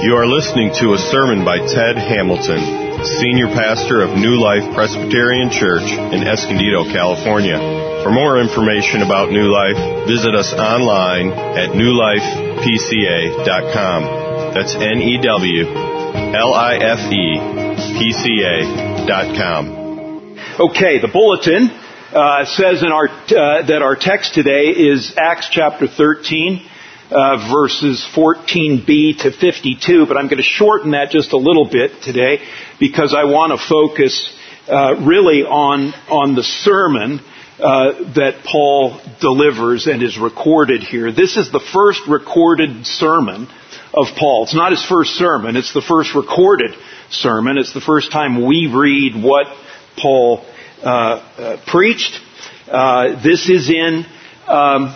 You are listening to a sermon by Ted Hamilton, Senior Pastor of New Life Presbyterian Church in Escondido, California. For more information about New Life, visit us online at newlifepca.com. That's N-E-W L-I-F-E P-C-A dot com. Okay, the bulletin uh, says in our, uh, that our text today is Acts chapter 13 uh, verses 14b to 52, but I'm going to shorten that just a little bit today because I want to focus uh, really on on the sermon uh, that Paul delivers and is recorded here. This is the first recorded sermon of Paul. It's not his first sermon; it's the first recorded sermon. It's the first time we read what Paul uh, uh, preached. Uh, this is in um,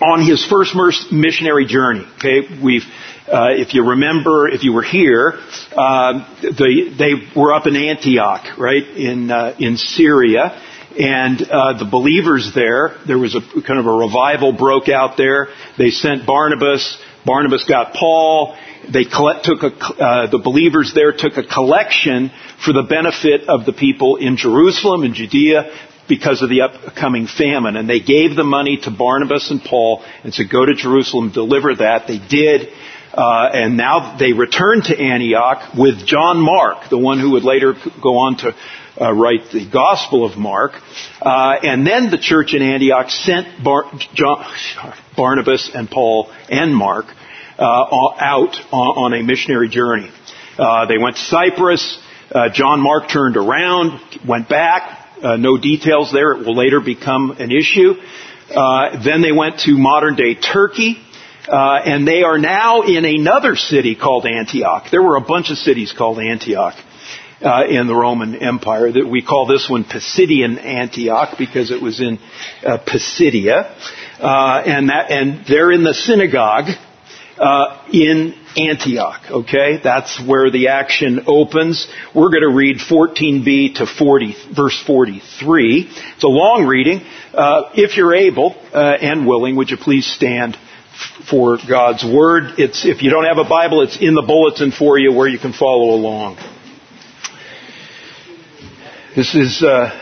on his first missionary journey. Okay, we've, uh, if you remember, if you were here, uh, they, they were up in Antioch, right, in, uh, in Syria. And uh, the believers there, there was a kind of a revival broke out there. They sent Barnabas. Barnabas got Paul. They collect, took a, uh, the believers there took a collection for the benefit of the people in Jerusalem and Judea because of the upcoming famine. And they gave the money to Barnabas and Paul and said, go to Jerusalem, deliver that. They did. Uh, and now they returned to Antioch with John Mark, the one who would later go on to uh, write the Gospel of Mark. Uh, and then the church in Antioch sent Bar- John, Barnabas and Paul and Mark uh, out on, on, a missionary journey. Uh, they went to Cyprus. Uh, John Mark turned around, went back, uh, no details there. It will later become an issue. Uh, then they went to modern day Turkey. Uh, and they are now in another city called Antioch. There were a bunch of cities called Antioch uh, in the Roman Empire. That we call this one Pisidian Antioch because it was in uh, Pisidia, uh, and that and they're in the synagogue uh, in Antioch. Okay, that's where the action opens. We're going to read 14b to 40, verse 43. It's a long reading. Uh, if you're able uh, and willing, would you please stand for God's word? It's if you don't have a Bible, it's in the bulletin for you where you can follow along. This is. Uh,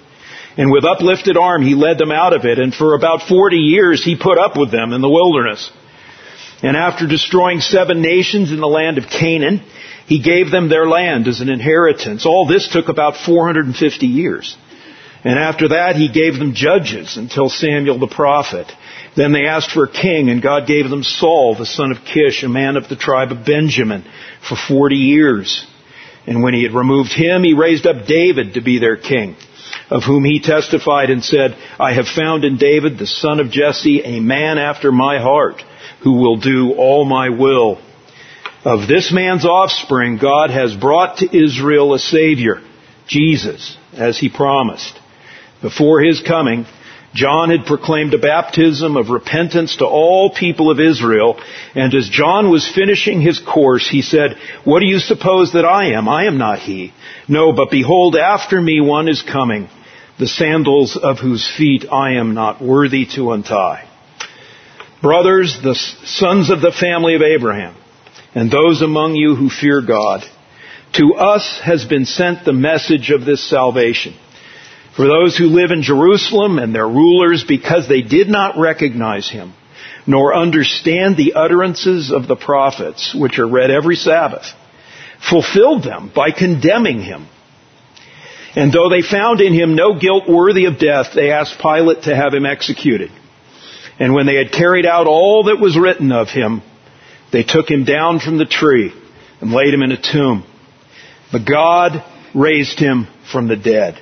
and with uplifted arm, he led them out of it. And for about 40 years, he put up with them in the wilderness. And after destroying seven nations in the land of Canaan, he gave them their land as an inheritance. All this took about 450 years. And after that, he gave them judges until Samuel the prophet. Then they asked for a king, and God gave them Saul, the son of Kish, a man of the tribe of Benjamin, for 40 years. And when he had removed him, he raised up David to be their king of whom he testified and said, I have found in David, the son of Jesse, a man after my heart, who will do all my will. Of this man's offspring, God has brought to Israel a Savior, Jesus, as he promised. Before his coming, John had proclaimed a baptism of repentance to all people of Israel, and as John was finishing his course, he said, What do you suppose that I am? I am not he. No, but behold, after me one is coming, the sandals of whose feet I am not worthy to untie. Brothers, the sons of the family of Abraham, and those among you who fear God, to us has been sent the message of this salvation. For those who live in Jerusalem and their rulers, because they did not recognize him, nor understand the utterances of the prophets, which are read every Sabbath, fulfilled them by condemning him. And though they found in him no guilt worthy of death, they asked Pilate to have him executed. And when they had carried out all that was written of him, they took him down from the tree and laid him in a tomb. But God raised him from the dead.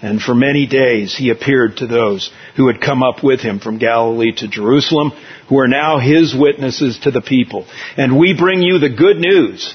And for many days he appeared to those who had come up with him from Galilee to Jerusalem, who are now his witnesses to the people. And we bring you the good news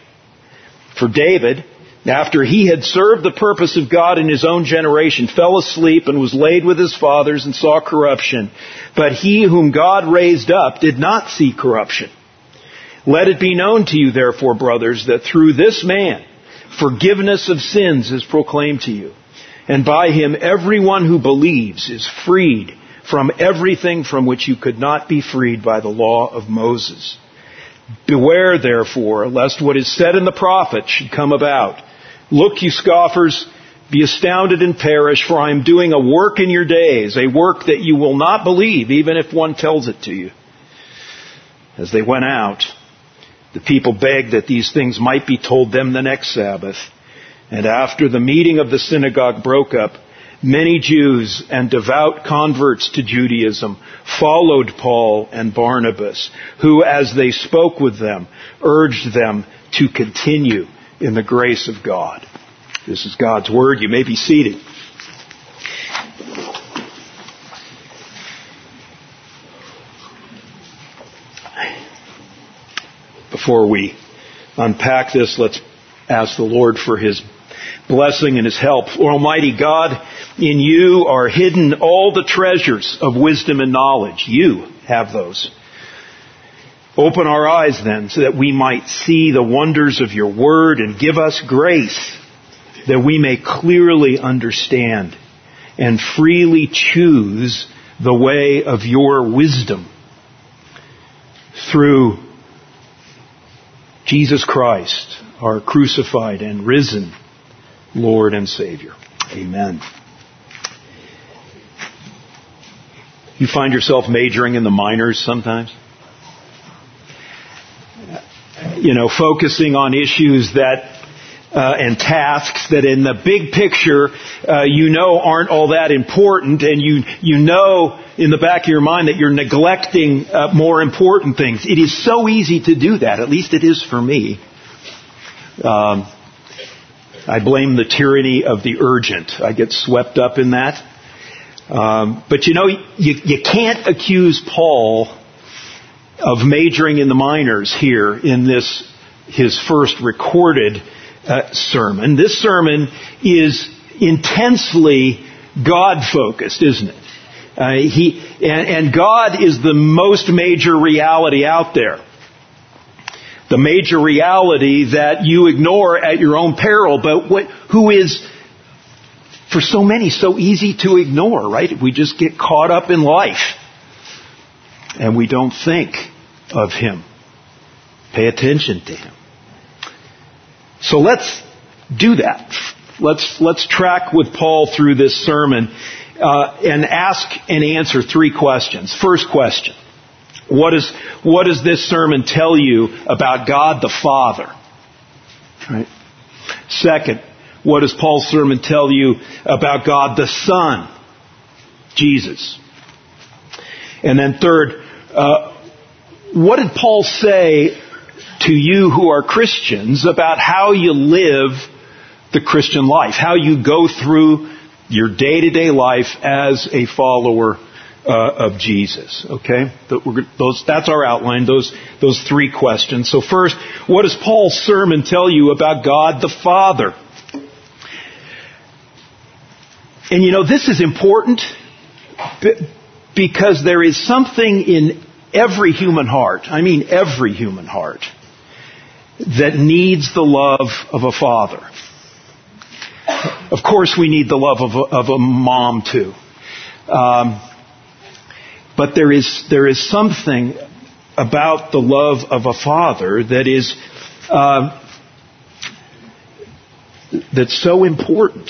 For David, after he had served the purpose of God in his own generation, fell asleep and was laid with his fathers and saw corruption. But he whom God raised up did not see corruption. Let it be known to you, therefore, brothers, that through this man, forgiveness of sins is proclaimed to you. And by him, everyone who believes is freed from everything from which you could not be freed by the law of Moses. Beware, therefore, lest what is said in the prophets should come about. Look, you scoffers, be astounded and perish, for I am doing a work in your days, a work that you will not believe, even if one tells it to you. As they went out, the people begged that these things might be told them the next Sabbath. And after the meeting of the synagogue broke up, many Jews and devout converts to Judaism followed Paul and Barnabas, who, as they spoke with them, urged them to continue in the grace of God. This is God's Word. You may be seated. Before we unpack this, let's ask the Lord for His blessing and His help. Almighty God, in you are hidden all the treasures of wisdom and knowledge. You have those. Open our eyes then so that we might see the wonders of your word and give us grace that we may clearly understand and freely choose the way of your wisdom through Jesus Christ, our crucified and risen Lord and Savior. Amen. You find yourself majoring in the minors sometimes? You know, focusing on issues that uh, and tasks that in the big picture uh, you know aren't all that important, and you you know in the back of your mind that you're neglecting uh, more important things. It is so easy to do that. At least it is for me. Um, I blame the tyranny of the urgent. I get swept up in that. Um, but you know, you, you can't accuse Paul of majoring in the minors here in this his first recorded uh, sermon. This sermon is intensely God focused, isn't it? Uh, he and, and God is the most major reality out there the major reality that you ignore at your own peril, but what, who is, for so many, so easy to ignore, right? We just get caught up in life and we don't think of Him. Pay attention to Him. So let's do that. Let's, let's track with Paul through this sermon uh, and ask and answer three questions. First question. What, is, what does this sermon tell you about God the Father? Right. Second, what does Paul's sermon tell you about God the Son? Jesus. And then third, uh, what did Paul say to you who are Christians about how you live the Christian life, how you go through your day to day life as a follower uh, of Jesus. Okay, those, that's our outline. Those those three questions. So first, what does Paul's sermon tell you about God the Father? And you know this is important because there is something in every human heart. I mean every human heart that needs the love of a father. Of course, we need the love of a, of a mom too. Um, but there is, there is something about the love of a father that is, uh, that's so important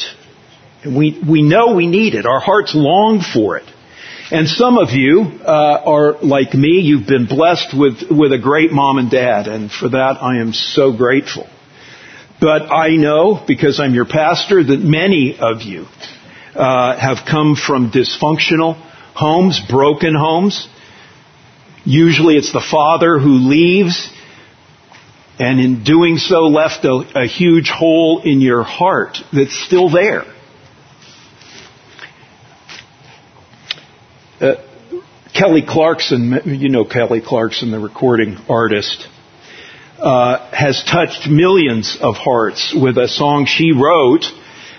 we, we know we need it. Our hearts long for it. And some of you uh, are like me. You've been blessed with, with a great mom and dad, and for that I am so grateful. But I know, because I'm your pastor, that many of you uh, have come from dysfunctional homes, broken homes. Usually it's the father who leaves and in doing so left a, a huge hole in your heart that's still there. Uh, Kelly Clarkson, you know Kelly Clarkson, the recording artist, uh, has touched millions of hearts with a song she wrote,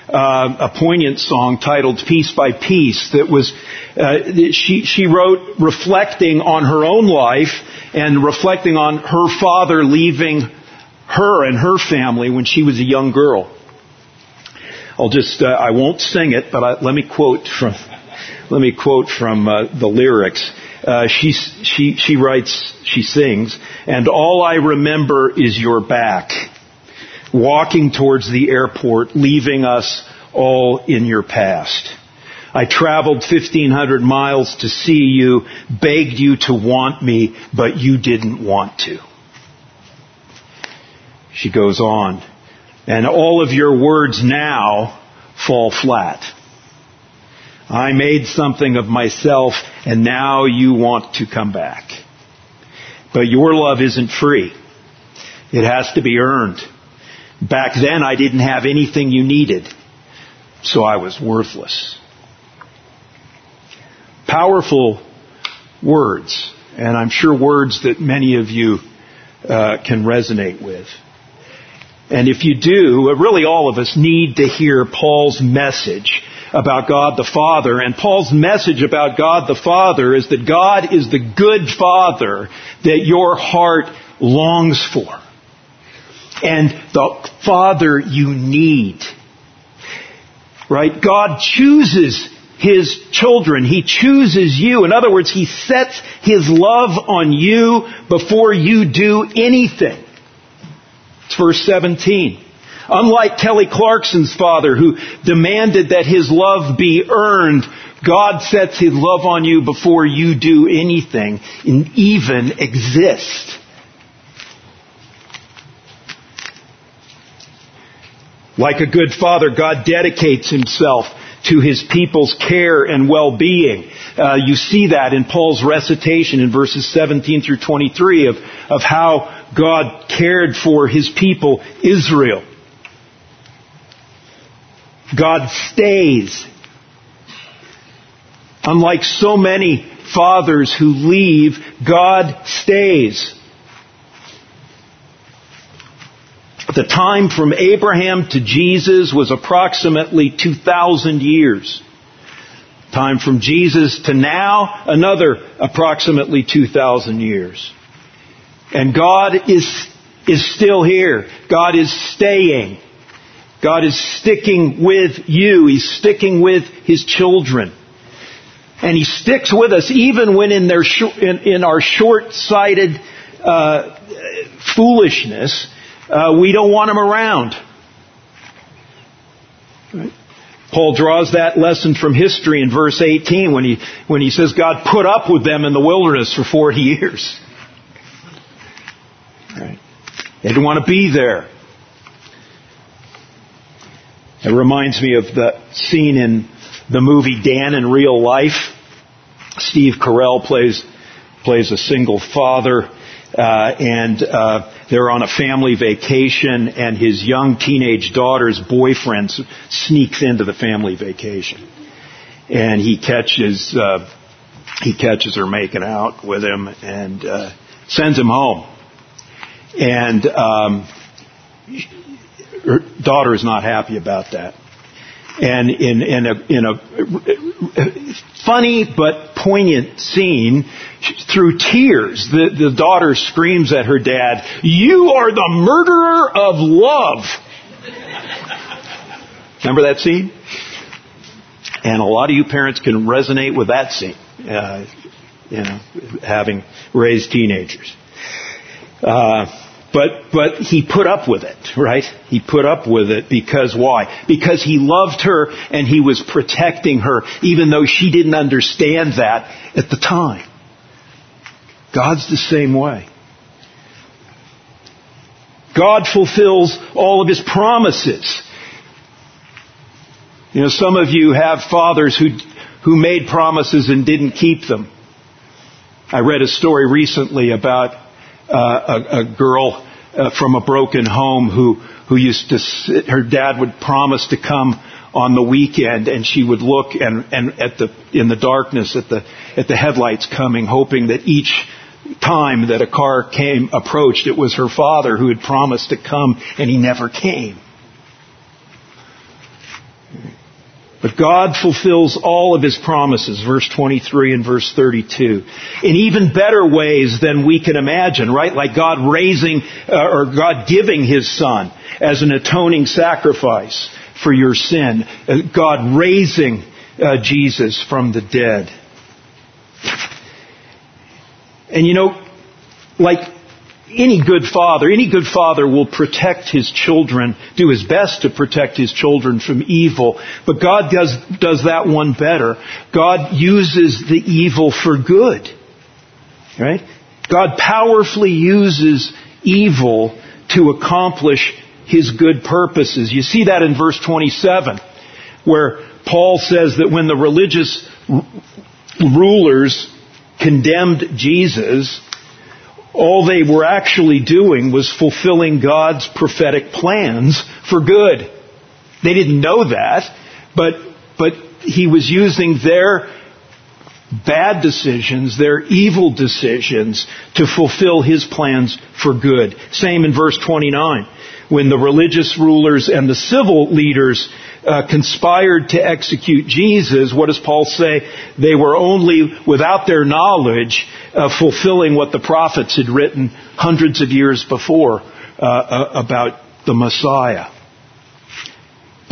uh, a poignant song titled "Piece by Piece." That was uh, she she wrote reflecting on her own life and reflecting on her father leaving her and her family when she was a young girl. I'll just uh, I won't sing it, but I, let me quote from let me quote from uh, the lyrics. Uh, she, she, she writes, she sings, and all I remember is your back, walking towards the airport, leaving us all in your past. I traveled 1500 miles to see you, begged you to want me, but you didn't want to. She goes on, and all of your words now fall flat. I made something of myself and now you want to come back. But your love isn't free. It has to be earned. Back then I didn't have anything you needed, so I was worthless. Powerful words, and I'm sure words that many of you uh, can resonate with. And if you do, really all of us need to hear Paul's message about God the Father. And Paul's message about God the Father is that God is the good Father that your heart longs for. And the Father you need. Right? God chooses His children. He chooses you. In other words, He sets His love on you before you do anything. It's verse 17. Unlike Kelly Clarkson's father who demanded that his love be earned, God sets his love on you before you do anything and even exist. Like a good father, God dedicates himself to his people's care and well-being. Uh, you see that in Paul's recitation in verses 17 through 23 of, of how God cared for his people, Israel. God stays. Unlike so many fathers who leave, God stays. The time from Abraham to Jesus was approximately 2,000 years. Time from Jesus to now, another approximately 2,000 years. And God is, is still here. God is staying. God is sticking with you. He's sticking with His children. And He sticks with us even when in, their in, in our short-sighted uh, foolishness, uh, we don't want them around. Paul draws that lesson from history in verse 18 when he, when he says God put up with them in the wilderness for 40 years. Right? They didn't want to be there. It reminds me of the scene in the movie Dan in Real Life. Steve Carell plays plays a single father, uh, and uh, they're on a family vacation, and his young teenage daughter's boyfriend sneaks into the family vacation, and he catches uh, he catches her making out with him and uh, sends him home, and um, her daughter is not happy about that. And in, in, a, in a funny but poignant scene, through tears, the, the daughter screams at her dad, You are the murderer of love. Remember that scene? And a lot of you parents can resonate with that scene, uh, you know, having raised teenagers. Uh, but, but he put up with it, right? He put up with it because why? Because he loved her and he was protecting her, even though she didn't understand that at the time. God's the same way. God fulfills all of his promises. You know, some of you have fathers who, who made promises and didn't keep them. I read a story recently about uh, a, a, girl uh, from a broken home who who used to sit, her dad would promise to come on the weekend and she would look and and at the in the darkness at the at the headlights coming hoping that each time that a car came approached it was her father who had promised to come and he never came But God fulfills all of His promises, verse 23 and verse 32, in even better ways than we can imagine, right? Like God raising, uh, or God giving His Son as an atoning sacrifice for your sin. Uh, God raising uh, Jesus from the dead. And you know, like any good father, any good father will protect his children, do his best to protect his children from evil. But God does, does that one better. God uses the evil for good. Right? God powerfully uses evil to accomplish his good purposes. You see that in verse 27, where Paul says that when the religious rulers condemned Jesus, all they were actually doing was fulfilling God's prophetic plans for good. They didn't know that, but, but he was using their bad decisions, their evil decisions to fulfill his plans for good. Same in verse 29 when the religious rulers and the civil leaders uh, conspired to execute Jesus, what does Paul say? They were only, without their knowledge, uh, fulfilling what the prophets had written hundreds of years before uh, uh about the Messiah.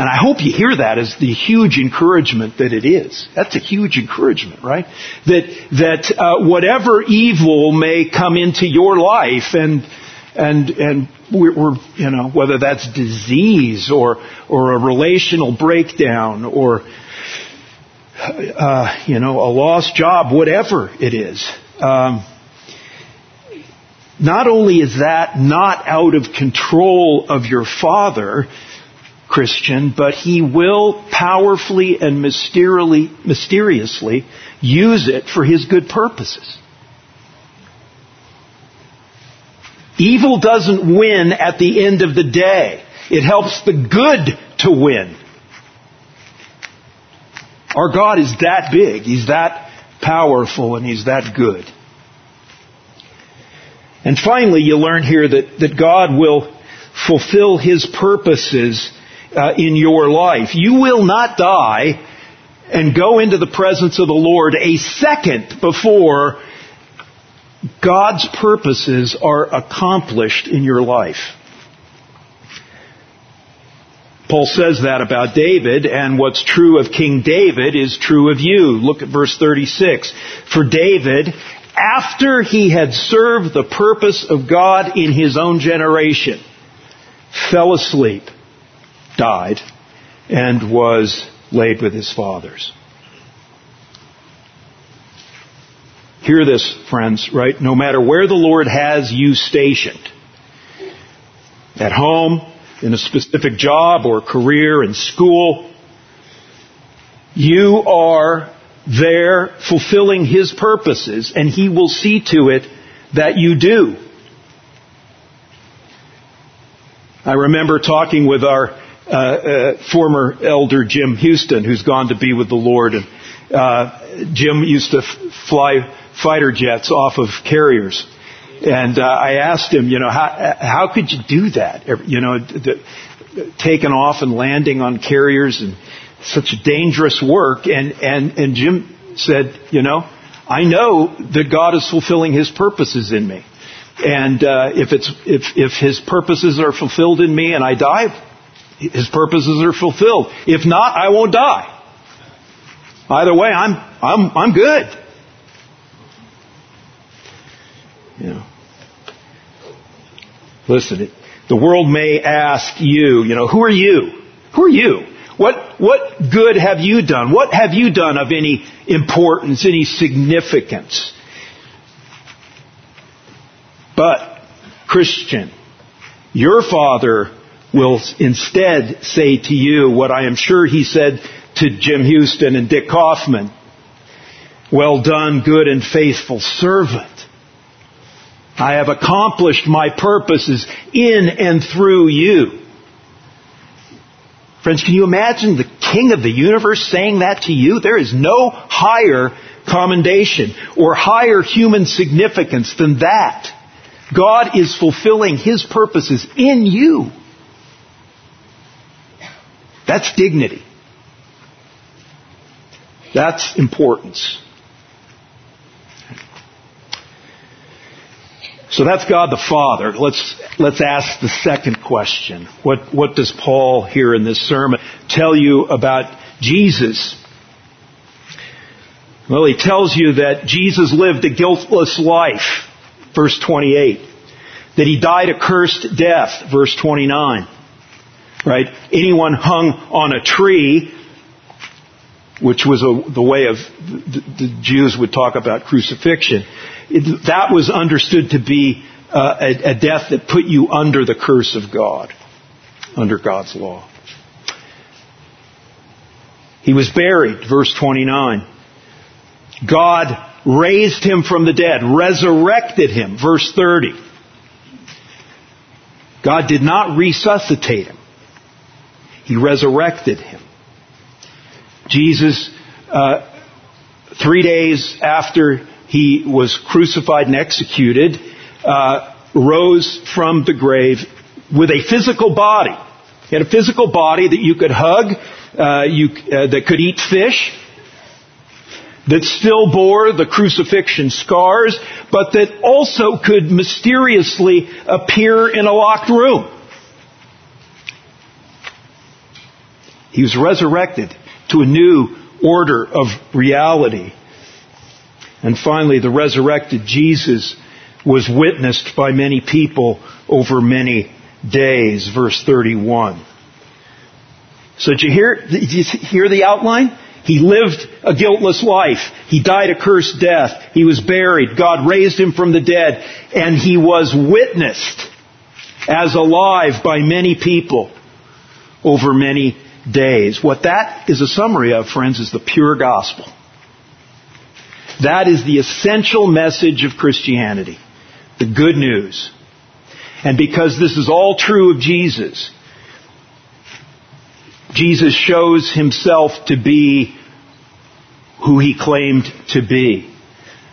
And I hope you hear that as the huge encouragement that it is. That's a huge encouragement, right? That that uh, whatever evil may come into your life, and and and we're, we're, you know whether that's disease or or a relational breakdown or uh, you know a lost job, whatever it is. Um, not only is that not out of control of your father, Christian, but he will powerfully and mysteriously, mysteriously use it for his good purposes. Evil doesn't win at the end of the day. It helps the good to win. Our God is that big. He's that powerful and He's that good. And finally, you learn here that, that God will fulfill His purposes uh, in your life. You will not die and go into the presence of the Lord a second before God's purposes are accomplished in your life. Paul says that about David, and what's true of King David is true of you. Look at verse 36. For David, after he had served the purpose of God in his own generation, fell asleep, died, and was laid with his fathers. Hear this, friends, right? No matter where the Lord has you stationed, at home, in a specific job or career, in school, you are there fulfilling His purposes and He will see to it that you do. I remember talking with our uh, uh, former elder Jim Houston, who's gone to be with the Lord, and uh, Jim used to f- fly fighter jets off of carriers. And uh, I asked him, you know, how how could you do that? You know, the, taking off and landing on carriers and such dangerous work. And and and Jim said, you know, I know that God is fulfilling His purposes in me. And uh, if it's if if His purposes are fulfilled in me and I die, His purposes are fulfilled. If not, I won't die. Either way, I'm I'm I'm good. You know. Listen, the world may ask you, you know, who are you? Who are you? What, what good have you done? What have you done of any importance, any significance? But, Christian, your Father will instead say to you what I am sure He said to Jim Houston and Dick Kaufman. Well done, good and faithful servant. I have accomplished my purposes in and through you. Friends, can you imagine the King of the universe saying that to you? There is no higher commendation or higher human significance than that. God is fulfilling His purposes in you. That's dignity. That's importance. So that's God the Father. Let's, let's ask the second question. What, what does Paul here in this sermon tell you about Jesus? Well, he tells you that Jesus lived a guiltless life, verse 28. That he died a cursed death, verse 29. Right? Anyone hung on a tree, which was a, the way of the, the Jews would talk about crucifixion, it, that was understood to be uh, a, a death that put you under the curse of God, under God's law. He was buried, verse 29. God raised him from the dead, resurrected him, verse 30. God did not resuscitate him. He resurrected him. Jesus, uh, three days after he was crucified and executed, uh, rose from the grave with a physical body. He had a physical body that you could hug, uh, you, uh, that could eat fish, that still bore the crucifixion scars, but that also could mysteriously appear in a locked room. He was resurrected to a new order of reality. And finally, the resurrected Jesus was witnessed by many people over many days. Verse 31. So did you hear, did you hear the outline? He lived a guiltless life. He died a cursed death. He was buried. God raised him from the dead. And he was witnessed as alive by many people over many days. What that is a summary of, friends, is the pure gospel. That is the essential message of Christianity. The good news. And because this is all true of Jesus, Jesus shows himself to be who he claimed to be.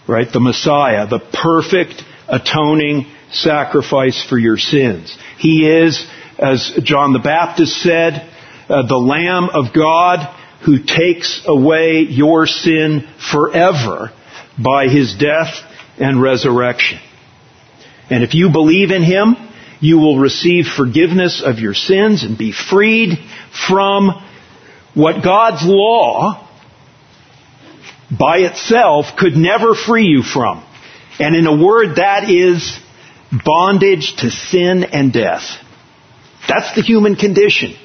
Right? The Messiah, the perfect atoning sacrifice for your sins. He is, as John the Baptist said, uh, the Lamb of God who takes away your sin forever by his death and resurrection. And if you believe in him, you will receive forgiveness of your sins and be freed from what God's law by itself could never free you from. And in a word, that is bondage to sin and death. That's the human condition.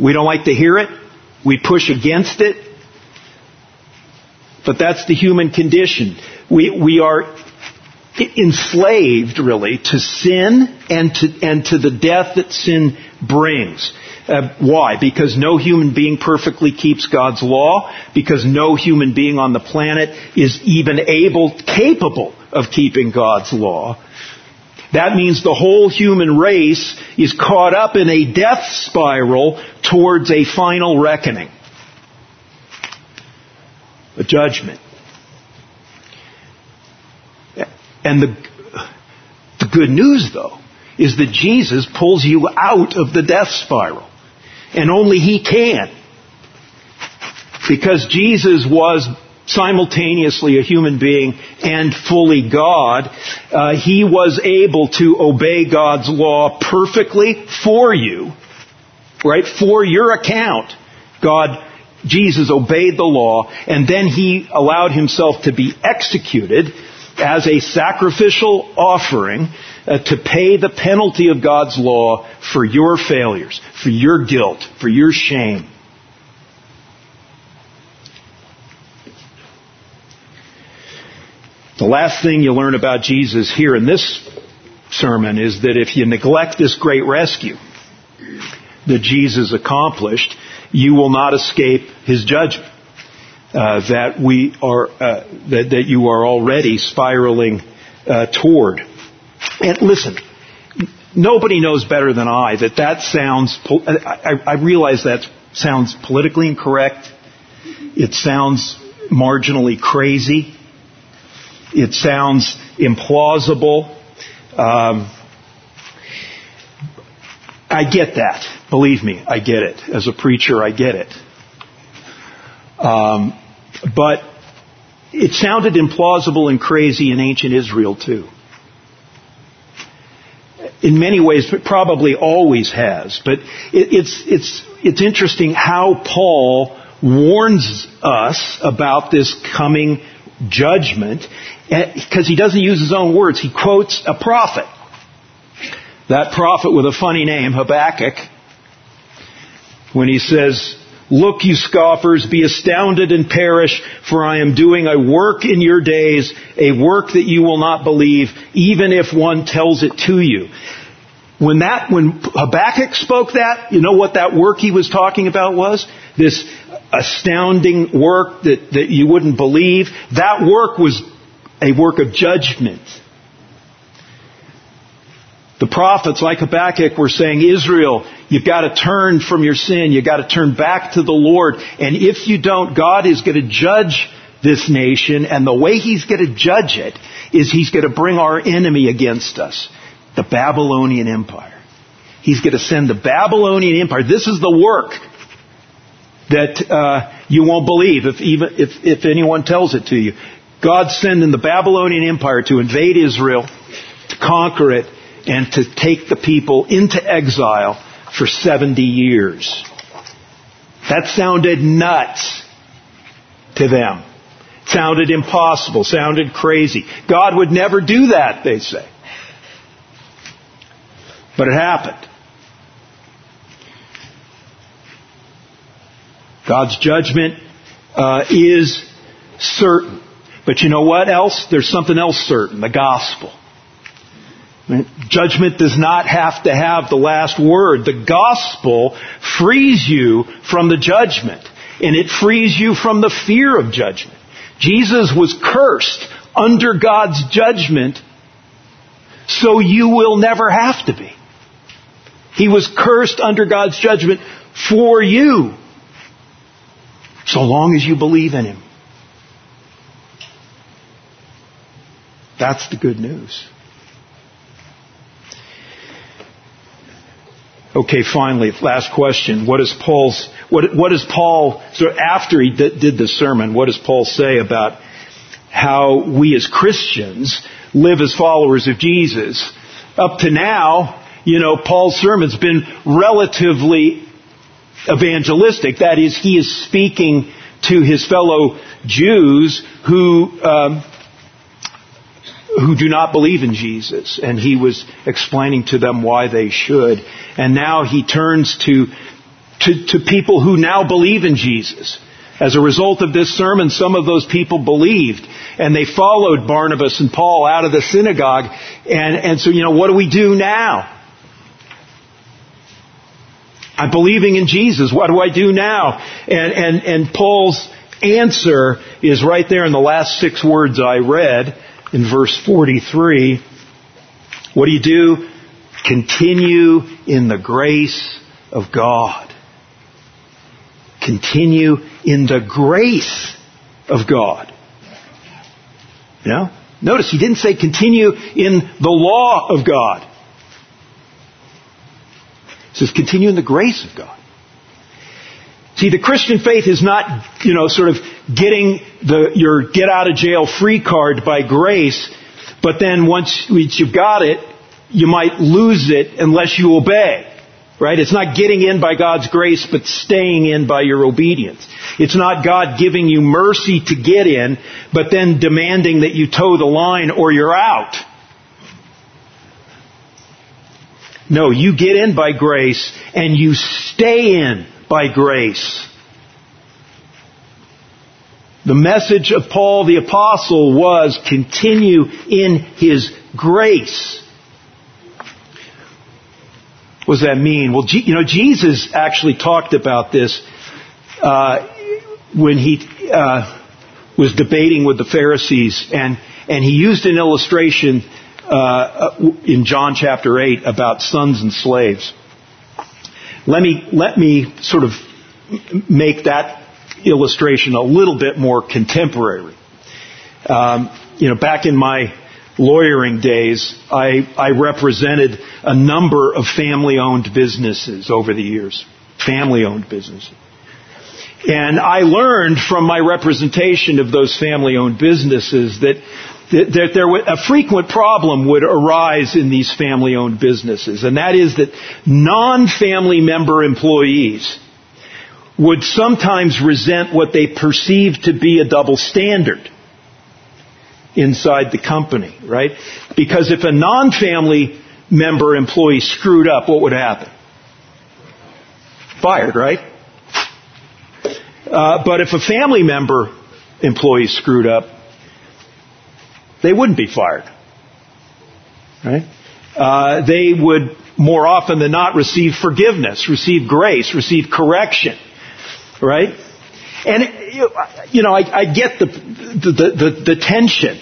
We don't like to hear it. We push against it. But that's the human condition. We, we are enslaved, really, to sin and to, and to the death that sin brings. Uh, why? Because no human being perfectly keeps God's law, because no human being on the planet is even able, capable of keeping God's law. That means the whole human race is caught up in a death spiral towards a final reckoning. A judgment. And the, the good news though is that Jesus pulls you out of the death spiral. And only He can. Because Jesus was simultaneously a human being and fully God, uh, he was able to obey God's law perfectly for you, right? For your account. God, Jesus obeyed the law and then he allowed himself to be executed as a sacrificial offering uh, to pay the penalty of God's law for your failures, for your guilt, for your shame. The last thing you learn about Jesus here in this sermon is that if you neglect this great rescue that Jesus accomplished, you will not escape his judgment. Uh, that we are uh, that, that you are already spiraling uh, toward. And listen, nobody knows better than I that that sounds. I, I realize that sounds politically incorrect. It sounds marginally crazy. It sounds implausible. Um, I get that. Believe me, I get it. As a preacher, I get it. Um, but it sounded implausible and crazy in ancient Israel too. In many ways, it probably always has. But it, it's it's it's interesting how Paul warns us about this coming judgment eh, because he doesn't use his own words. He quotes a prophet. That prophet with a funny name, Habakkuk, when he says, Look, you scoffers, be astounded and perish, for I am doing a work in your days, a work that you will not believe, even if one tells it to you. When that, when Habakkuk spoke that, you know what that work he was talking about was? This astounding work that, that you wouldn't believe. That work was a work of judgment. The prophets like Habakkuk were saying, Israel, you've got to turn from your sin. You've got to turn back to the Lord. And if you don't, God is going to judge this nation. And the way He's going to judge it is He's going to bring our enemy against us. The Babylonian Empire. He's going to send the Babylonian Empire. This is the work that uh, you won't believe if even if, if anyone tells it to you. God's sending the Babylonian Empire to invade Israel, to conquer it, and to take the people into exile for 70 years. That sounded nuts to them. Sounded impossible, sounded crazy. God would never do that, they say. But it happened. God's judgment uh, is certain. But you know what else? There's something else certain the gospel. Judgment does not have to have the last word. The gospel frees you from the judgment, and it frees you from the fear of judgment. Jesus was cursed under God's judgment, so you will never have to be. He was cursed under God's judgment for you, so long as you believe in Him. That's the good news. Okay, finally, last question. What is Paul's, what, what does Paul, so after he did, did the sermon, what does Paul say about how we as Christians live as followers of Jesus? Up to now, you know, Paul's sermon's been relatively evangelistic. That is, he is speaking to his fellow Jews who um, who do not believe in Jesus, and he was explaining to them why they should. And now he turns to, to, to people who now believe in Jesus. As a result of this sermon, some of those people believed and they followed Barnabas and Paul out of the synagogue. And, and so, you know, what do we do now? I'm believing in Jesus. What do I do now? And, and, and Paul's answer is right there in the last six words I read in verse 43. What do you do? Continue in the grace of God. Continue in the grace of God. Yeah? Notice he didn't say continue in the law of God. Says continue in the grace of God. See, the Christian faith is not, you know, sort of getting the, your get out of jail free card by grace, but then once you've got it, you might lose it unless you obey. Right? It's not getting in by God's grace, but staying in by your obedience. It's not God giving you mercy to get in, but then demanding that you toe the line or you're out. No, you get in by grace and you stay in by grace. The message of Paul the apostle was continue in his grace. What does that mean? Well, you know, Jesus actually talked about this uh, when he uh, was debating with the Pharisees, and and he used an illustration uh, in John chapter eight about sons and slaves. Let me let me sort of make that illustration a little bit more contemporary. Um, you know, back in my lawyering days, I, I represented a number of family-owned businesses over the years. Family-owned businesses. And I learned from my representation of those family-owned businesses that, there a frequent problem would arise in these family-owned businesses, and that is that non-family member employees would sometimes resent what they perceive to be a double standard inside the company, right? Because if a non-family member employee screwed up, what would happen? Fired, right? Uh, but if a family member employee screwed up, they wouldn't be fired, right? Uh, they would more often than not receive forgiveness, receive grace, receive correction, right? And you know, I, I get the the, the, the tension,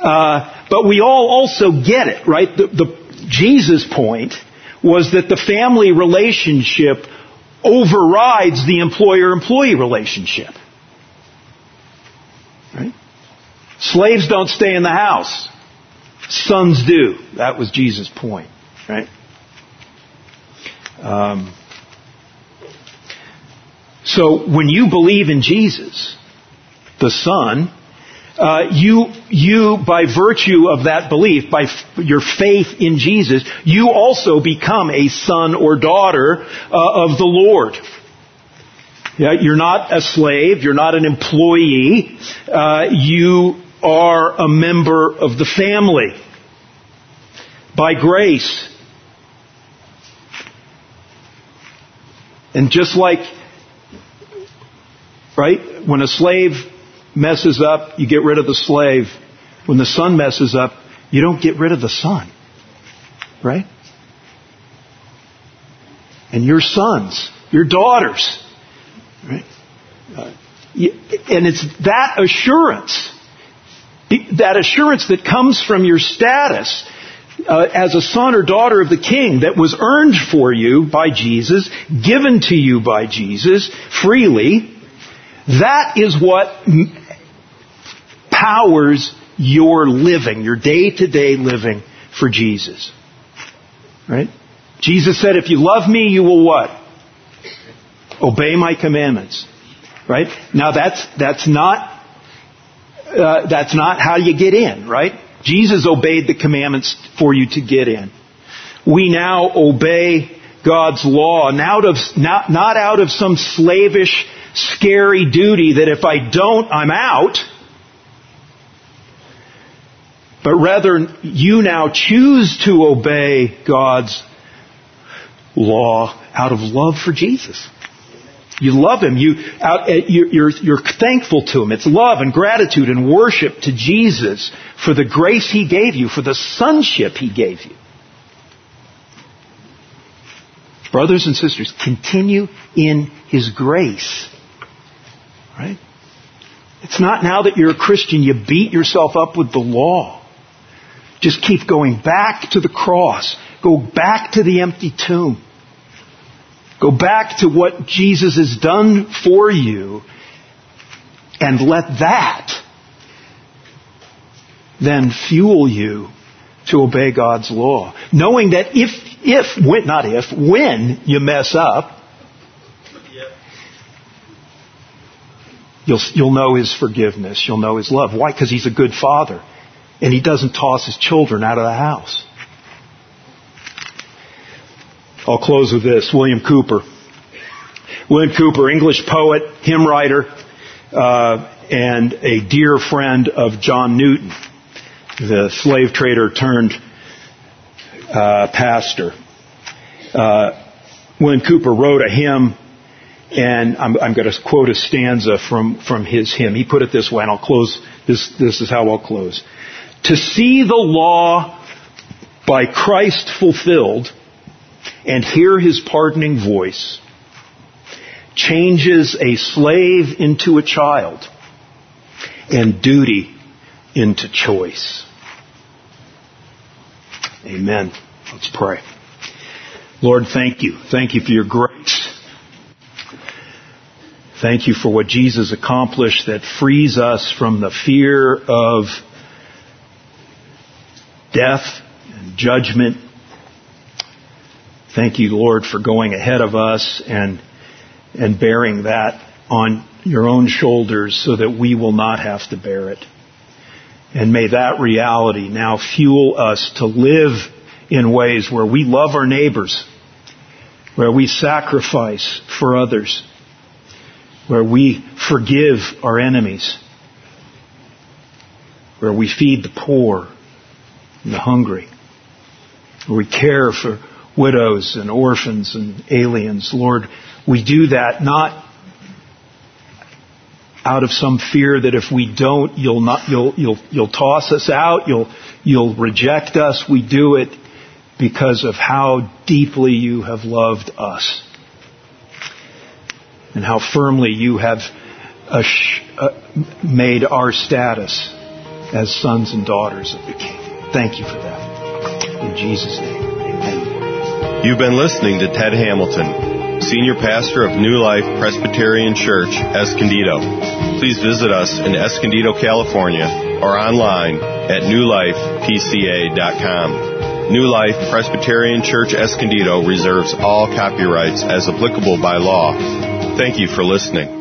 uh, but we all also get it, right? The, the Jesus' point was that the family relationship overrides the employer-employee relationship. Right? Slaves don't stay in the house. Sons do. That was Jesus' point. Right? Um, so when you believe in Jesus, the Son, uh, you, you, by virtue of that belief, by f- your faith in Jesus, you also become a son or daughter uh, of the Lord. Yeah, you're not a slave. You're not an employee. Uh, you are a member of the family by grace. And just like, right, when a slave messes up, you get rid of the slave. When the son messes up, you don't get rid of the son. Right? And your sons, your daughters. Right? Uh, and it's that assurance, that assurance that comes from your status uh, as a son or daughter of the king that was earned for you by Jesus, given to you by Jesus freely, that is what powers your living, your day to day living for Jesus. Right? Jesus said, if you love me, you will what? Obey my commandments. Right? Now that's, that's not, uh, that's not how you get in, right? Jesus obeyed the commandments for you to get in. We now obey God's law, not, of, not, not out of some slavish, scary duty that if I don't, I'm out but rather you now choose to obey God's law out of love for Jesus. You love Him. You, out, eh, you're, you're thankful to Him. It's love and gratitude and worship to Jesus for the grace He gave you, for the sonship He gave you. Brothers and sisters, continue in His grace. Right? It's not now that you're a Christian, you beat yourself up with the law. Just keep going back to the cross. Go back to the empty tomb. Go back to what Jesus has done for you and let that then fuel you to obey God's law. Knowing that if, if, when, not if, when you mess up, you'll, you'll know His forgiveness. You'll know His love. Why? Because He's a good Father and he doesn't toss his children out of the house. I'll close with this. William Cowper. William Cowper, English poet, hymn writer, uh, and a dear friend of John Newton, the slave trader turned uh, pastor. Uh, William Cowper wrote a hymn, and I'm, I'm going to quote a stanza from, from his hymn. He put it this way, and I'll close. This, this is how I'll close. To see the law by Christ fulfilled and hear his pardoning voice changes a slave into a child and duty into choice. Amen. Let's pray. Lord, thank you. Thank you for your grace. Thank you for what Jesus accomplished that frees us from the fear of death and judgment. Thank you, Lord, for going ahead of us and, and bearing that on your own shoulders so that we will not have to bear it. And may that reality now fuel us to live in ways where we love our neighbors, where we sacrifice for others, where we forgive our enemies, where we feed the poor and the hungry, where we care for widows and orphans and aliens. Lord, we do that not out of some fear that if we don't, you'll not, you'll, you'll, you'll toss us out, you'll, you'll reject us. We do it because of how deeply you have loved us and how firmly you have uh, made our status as sons and daughters of the King. Thank you for that. In Jesus' name, amen. You've been listening to Ted Hamilton Senior Pastor of New Life Presbyterian Church, Escondido. Please visit us in Escondido, California, or online at newlifepca.com. New Life Presbyterian Church Escondido reserves all copyrights as applicable by law. Thank you for listening.